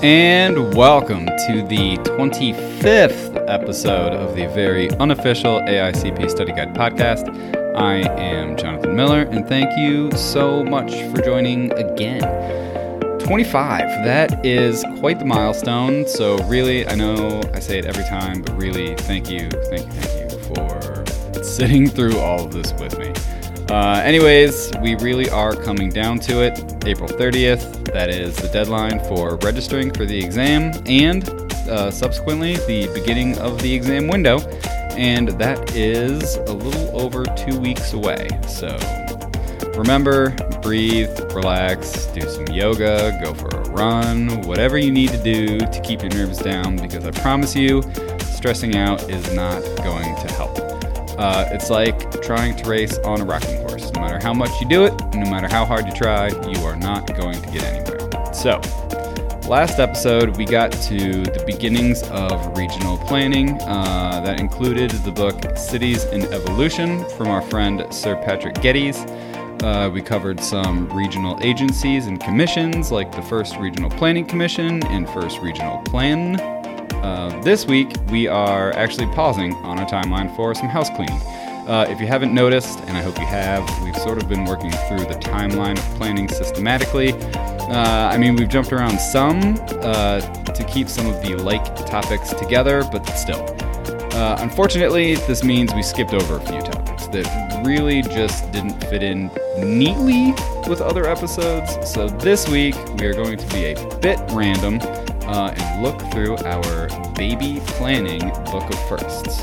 And welcome to the 25th episode of the very unofficial AICP Study Guide podcast. I am Jonathan Miller, and thank you so much for joining again. 25, that is quite the milestone. So, really, I know I say it every time, but really, thank you, thank you, thank you for sitting through all of this with me. Uh, anyways, we really are coming down to it. April 30th, that is the deadline for registering for the exam and uh, subsequently the beginning of the exam window. And that is a little over two weeks away. So remember, breathe, relax, do some yoga, go for a run, whatever you need to do to keep your nerves down because I promise you, stressing out is not going to. Uh, it's like trying to race on a rocking horse. No matter how much you do it, no matter how hard you try, you are not going to get anywhere. So, last episode we got to the beginnings of regional planning. Uh, that included the book Cities in Evolution from our friend Sir Patrick Geddes. Uh, we covered some regional agencies and commissions like the First Regional Planning Commission and First Regional Plan uh, this week, we are actually pausing on our timeline for some house cleaning. Uh, if you haven't noticed, and I hope you have, we've sort of been working through the timeline of planning systematically. Uh, I mean, we've jumped around some uh, to keep some of the like topics together, but still. Uh, unfortunately, this means we skipped over a few topics that really just didn't fit in neatly with other episodes. So this week, we are going to be a bit random uh, and look through our baby planning book of firsts.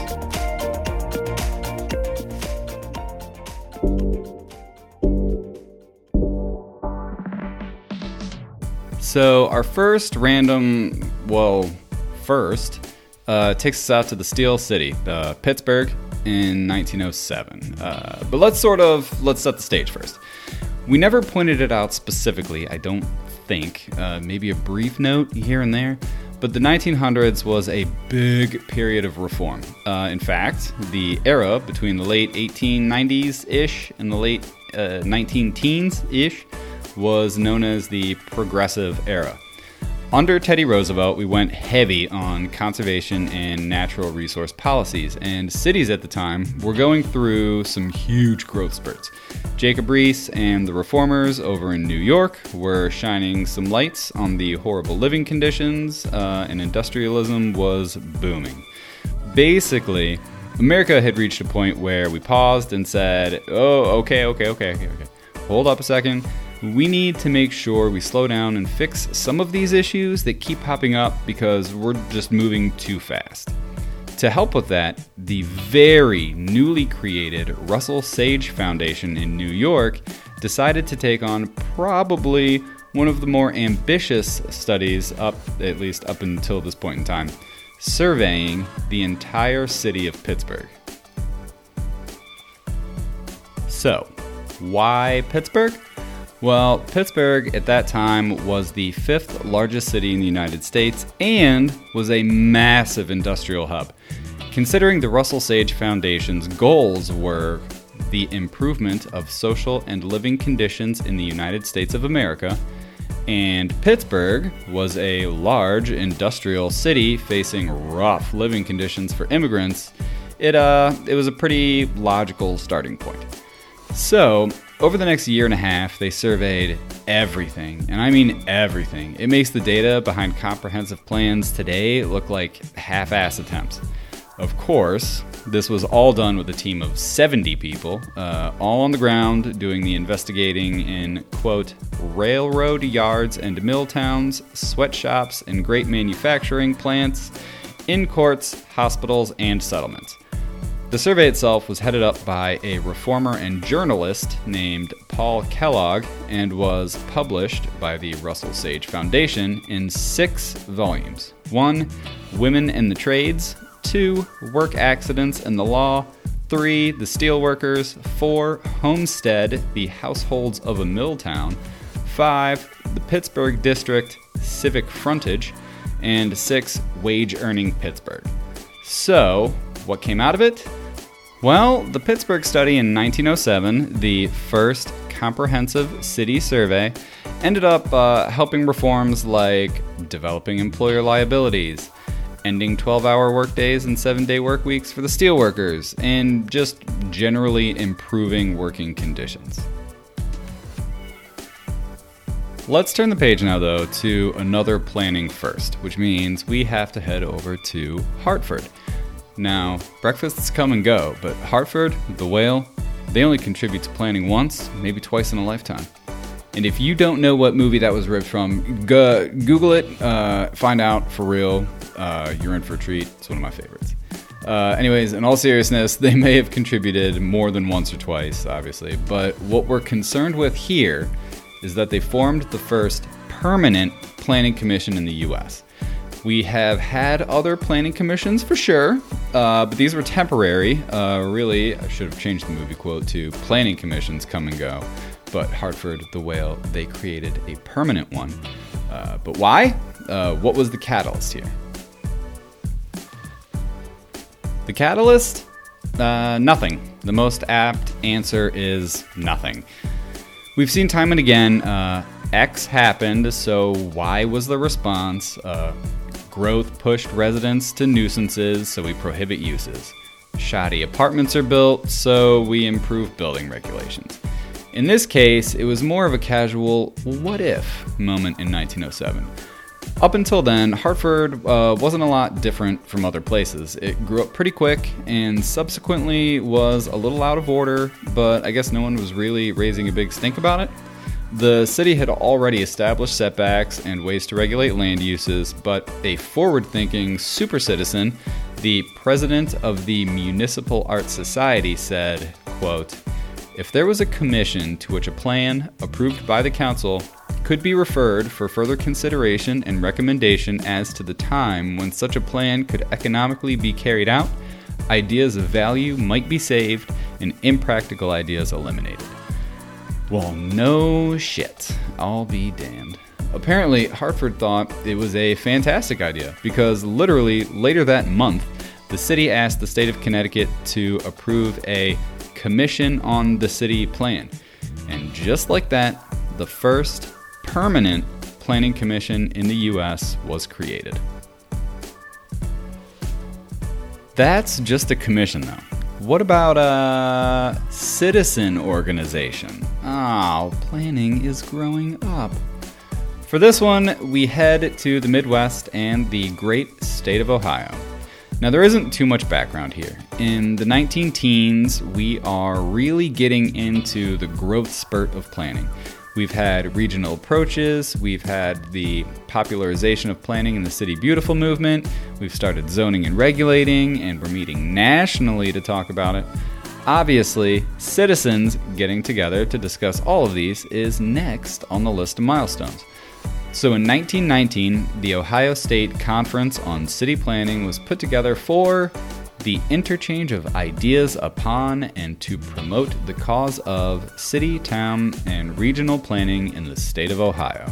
So, our first random, well, first, uh, takes us out to the Steel City, uh, Pittsburgh, in 1907. Uh, but let's sort of let's set the stage first. We never pointed it out specifically, I don't think, uh, maybe a brief note here and there. But the 1900s was a big period of reform. Uh, in fact, the era between the late 1890s ish and the late uh, 19 teens ish was known as the Progressive Era. Under Teddy Roosevelt, we went heavy on conservation and natural resource policies, and cities at the time were going through some huge growth spurts. Jacob Riis and the reformers over in New York were shining some lights on the horrible living conditions, uh, and industrialism was booming. Basically, America had reached a point where we paused and said, Oh, okay, okay, okay, okay, okay. Hold up a second we need to make sure we slow down and fix some of these issues that keep popping up because we're just moving too fast. To help with that, the very newly created Russell Sage Foundation in New York decided to take on probably one of the more ambitious studies up at least up until this point in time, surveying the entire city of Pittsburgh. So, why Pittsburgh? Well, Pittsburgh at that time was the fifth largest city in the United States and was a massive industrial hub. Considering the Russell Sage Foundation's goals were the improvement of social and living conditions in the United States of America, and Pittsburgh was a large industrial city facing rough living conditions for immigrants, it, uh, it was a pretty logical starting point. So, over the next year and a half, they surveyed everything, and I mean everything. It makes the data behind comprehensive plans today look like half ass attempts. Of course, this was all done with a team of 70 people, uh, all on the ground doing the investigating in, quote, railroad yards and mill towns, sweatshops, and great manufacturing plants, in courts, hospitals, and settlements. The survey itself was headed up by a reformer and journalist named Paul Kellogg and was published by the Russell Sage Foundation in six volumes. One, Women in the Trades. Two, Work Accidents and the Law. Three, The Steelworkers. Four, Homestead, the Households of a Mill Town. Five, The Pittsburgh District, Civic Frontage. And six, Wage Earning Pittsburgh. So, what came out of it? Well, the Pittsburgh study in 1907, the first comprehensive city survey, ended up uh, helping reforms like developing employer liabilities, ending 12 hour workdays and 7 day work weeks for the steelworkers, and just generally improving working conditions. Let's turn the page now, though, to another planning first, which means we have to head over to Hartford. Now, breakfasts come and go, but Hartford, the whale, they only contribute to planning once, maybe twice in a lifetime. And if you don't know what movie that was ripped from, go, Google it, uh, find out for real. Uh, you're in for a treat. It's one of my favorites. Uh, anyways, in all seriousness, they may have contributed more than once or twice, obviously. But what we're concerned with here is that they formed the first permanent planning commission in the US. We have had other planning commissions for sure, uh, but these were temporary. Uh, really, I should have changed the movie quote to planning commissions come and go but Hartford, the whale, they created a permanent one. Uh, but why? Uh, what was the catalyst here? The catalyst? Uh, nothing. The most apt answer is nothing. We've seen time and again uh, X happened, so Y was the response. Uh, growth pushed residents to nuisances, so we prohibit uses. Shoddy apartments are built, so we improve building regulations. In this case, it was more of a casual what if moment in 1907. Up until then, Hartford uh, wasn't a lot different from other places. It grew up pretty quick and subsequently was a little out of order, but I guess no one was really raising a big stink about it. The city had already established setbacks and ways to regulate land uses, but a forward thinking super citizen, the president of the Municipal Art Society, said, quote, if there was a commission to which a plan, approved by the council, could be referred for further consideration and recommendation as to the time when such a plan could economically be carried out, ideas of value might be saved and impractical ideas eliminated. Well, no shit. I'll be damned. Apparently, Hartford thought it was a fantastic idea because literally later that month, the city asked the state of Connecticut to approve a commission on the city plan. And just like that, the first permanent planning commission in the US was created. That's just a commission, though. What about a citizen organization? Oh, planning is growing up. For this one, we head to the Midwest and the great state of Ohio. Now, there isn't too much background here. In the 19 teens, we are really getting into the growth spurt of planning. We've had regional approaches, we've had the popularization of planning in the City Beautiful movement, we've started zoning and regulating, and we're meeting nationally to talk about it. Obviously, citizens getting together to discuss all of these is next on the list of milestones. So in 1919, the Ohio State Conference on City Planning was put together for the interchange of ideas upon and to promote the cause of city, town, and regional planning in the state of Ohio.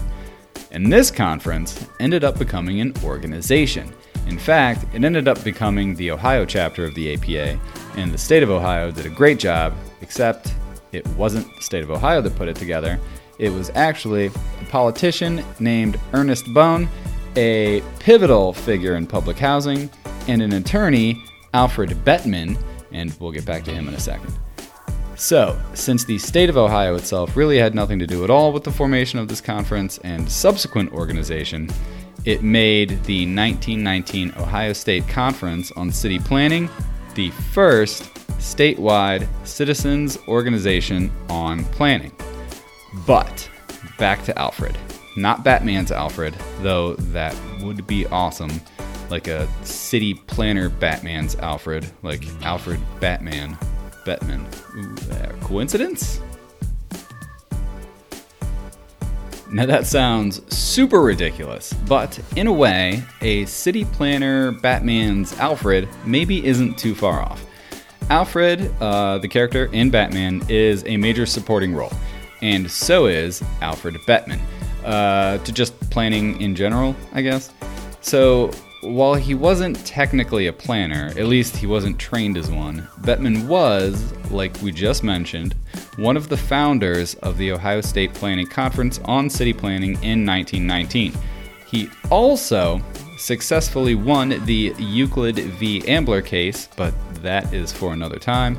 And this conference ended up becoming an organization. In fact, it ended up becoming the Ohio chapter of the APA, and the state of Ohio did a great job, except it wasn't the state of Ohio that put it together. It was actually a politician named Ernest Bohn, a pivotal figure in public housing, and an attorney, Alfred Bettman, and we'll get back to him in a second. So, since the state of Ohio itself really had nothing to do at all with the formation of this conference and subsequent organization, it made the 1919 Ohio State Conference on City Planning the first statewide citizens organization on planning. But back to Alfred. Not Batman's Alfred, though that would be awesome. Like a city planner Batman's Alfred, like Alfred Batman, Batman. Ooh, coincidence? Now that sounds super ridiculous, but in a way, a city planner Batman's Alfred maybe isn't too far off. Alfred, uh, the character in Batman, is a major supporting role and so is Alfred Bettman. Uh, to just planning in general, I guess. So while he wasn't technically a planner, at least he wasn't trained as one, Bettman was, like we just mentioned, one of the founders of the Ohio State Planning Conference on City Planning in 1919. He also successfully won the Euclid v. Ambler case, but that is for another time.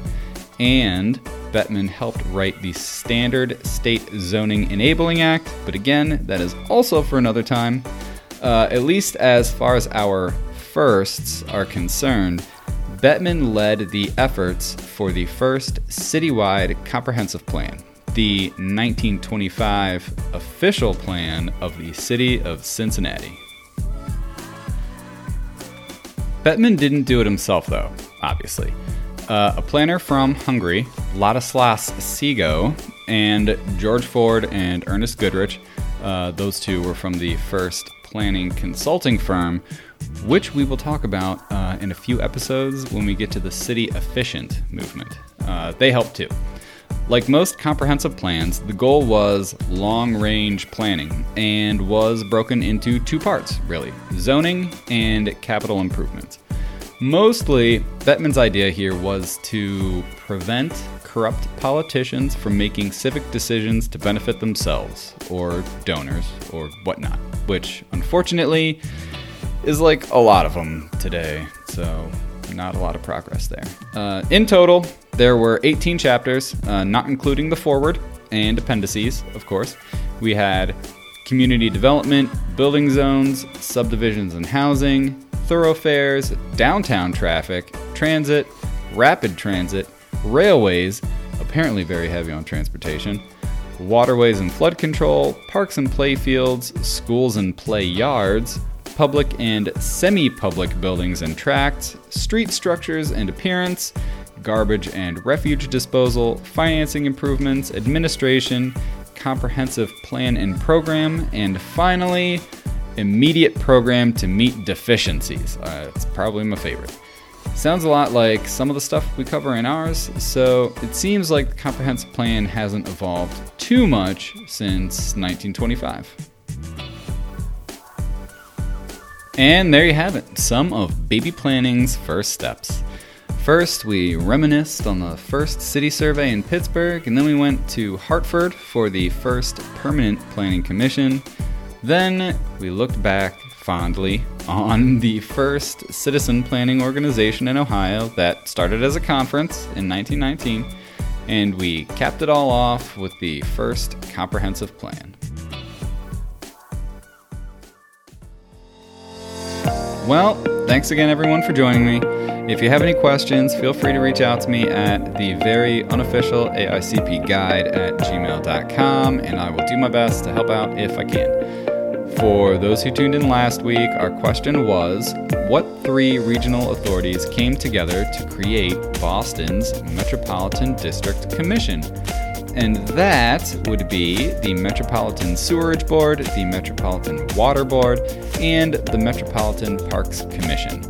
And Bettman helped write the Standard State Zoning Enabling Act, but again, that is also for another time. Uh, at least as far as our firsts are concerned, Bettman led the efforts for the first citywide comprehensive plan, the 1925 official plan of the city of Cincinnati. Bettman didn't do it himself, though, obviously. Uh, a planner from Hungary, Ladislas Segoe, and George Ford and Ernest Goodrich, uh, those two were from the first planning consulting firm, which we will talk about uh, in a few episodes when we get to the city efficient movement. Uh, they helped too. Like most comprehensive plans, the goal was long range planning and was broken into two parts, really zoning and capital improvements. Mostly, Bettman's idea here was to prevent corrupt politicians from making civic decisions to benefit themselves or donors or whatnot, which unfortunately is like a lot of them today. So, not a lot of progress there. Uh, in total, there were 18 chapters, uh, not including the forward and appendices, of course. We had community development, building zones, subdivisions and housing, thoroughfares, downtown traffic, transit, rapid transit, railways, apparently very heavy on transportation, waterways and flood control, parks and play fields, schools and play yards, public and semi public buildings and tracts, street structures and appearance, garbage and refuge disposal, financing improvements, administration, comprehensive plan and program, and finally, immediate program to meet deficiencies. Uh, it's probably my favorite. Sounds a lot like some of the stuff we cover in ours, so it seems like the comprehensive plan hasn't evolved too much since 1925. And there you have it, some of baby planning's first steps. First, we reminisced on the first city survey in Pittsburgh, and then we went to Hartford for the first permanent planning commission. Then we looked back fondly on the first citizen planning organization in Ohio that started as a conference in 1919, and we capped it all off with the first comprehensive plan. Well, thanks again, everyone, for joining me. If you have any questions, feel free to reach out to me at the very unofficial AICP guide at gmail.com, and I will do my best to help out if I can. For those who tuned in last week, our question was What three regional authorities came together to create Boston's Metropolitan District Commission? and that would be the Metropolitan Sewerage Board, the Metropolitan Water Board, and the Metropolitan Parks Commission.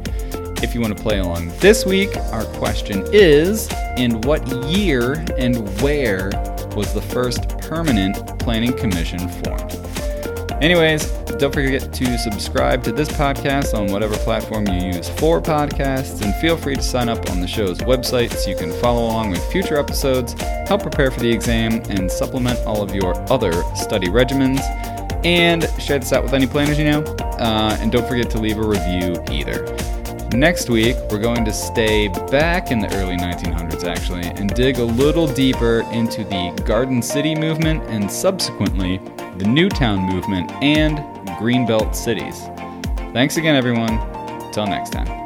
If you want to play along this week, our question is In what year and where was the first permanent planning commission formed? Anyways, don't forget to subscribe to this podcast on whatever platform you use for podcasts, and feel free to sign up on the show's website so you can follow along with future episodes, help prepare for the exam, and supplement all of your other study regimens. And share this out with any planners you know. Uh, and don't forget to leave a review either. Next week, we're going to stay back in the early 1900s, actually, and dig a little deeper into the Garden City movement and subsequently the Newtown movement and Greenbelt cities. Thanks again, everyone. Till next time.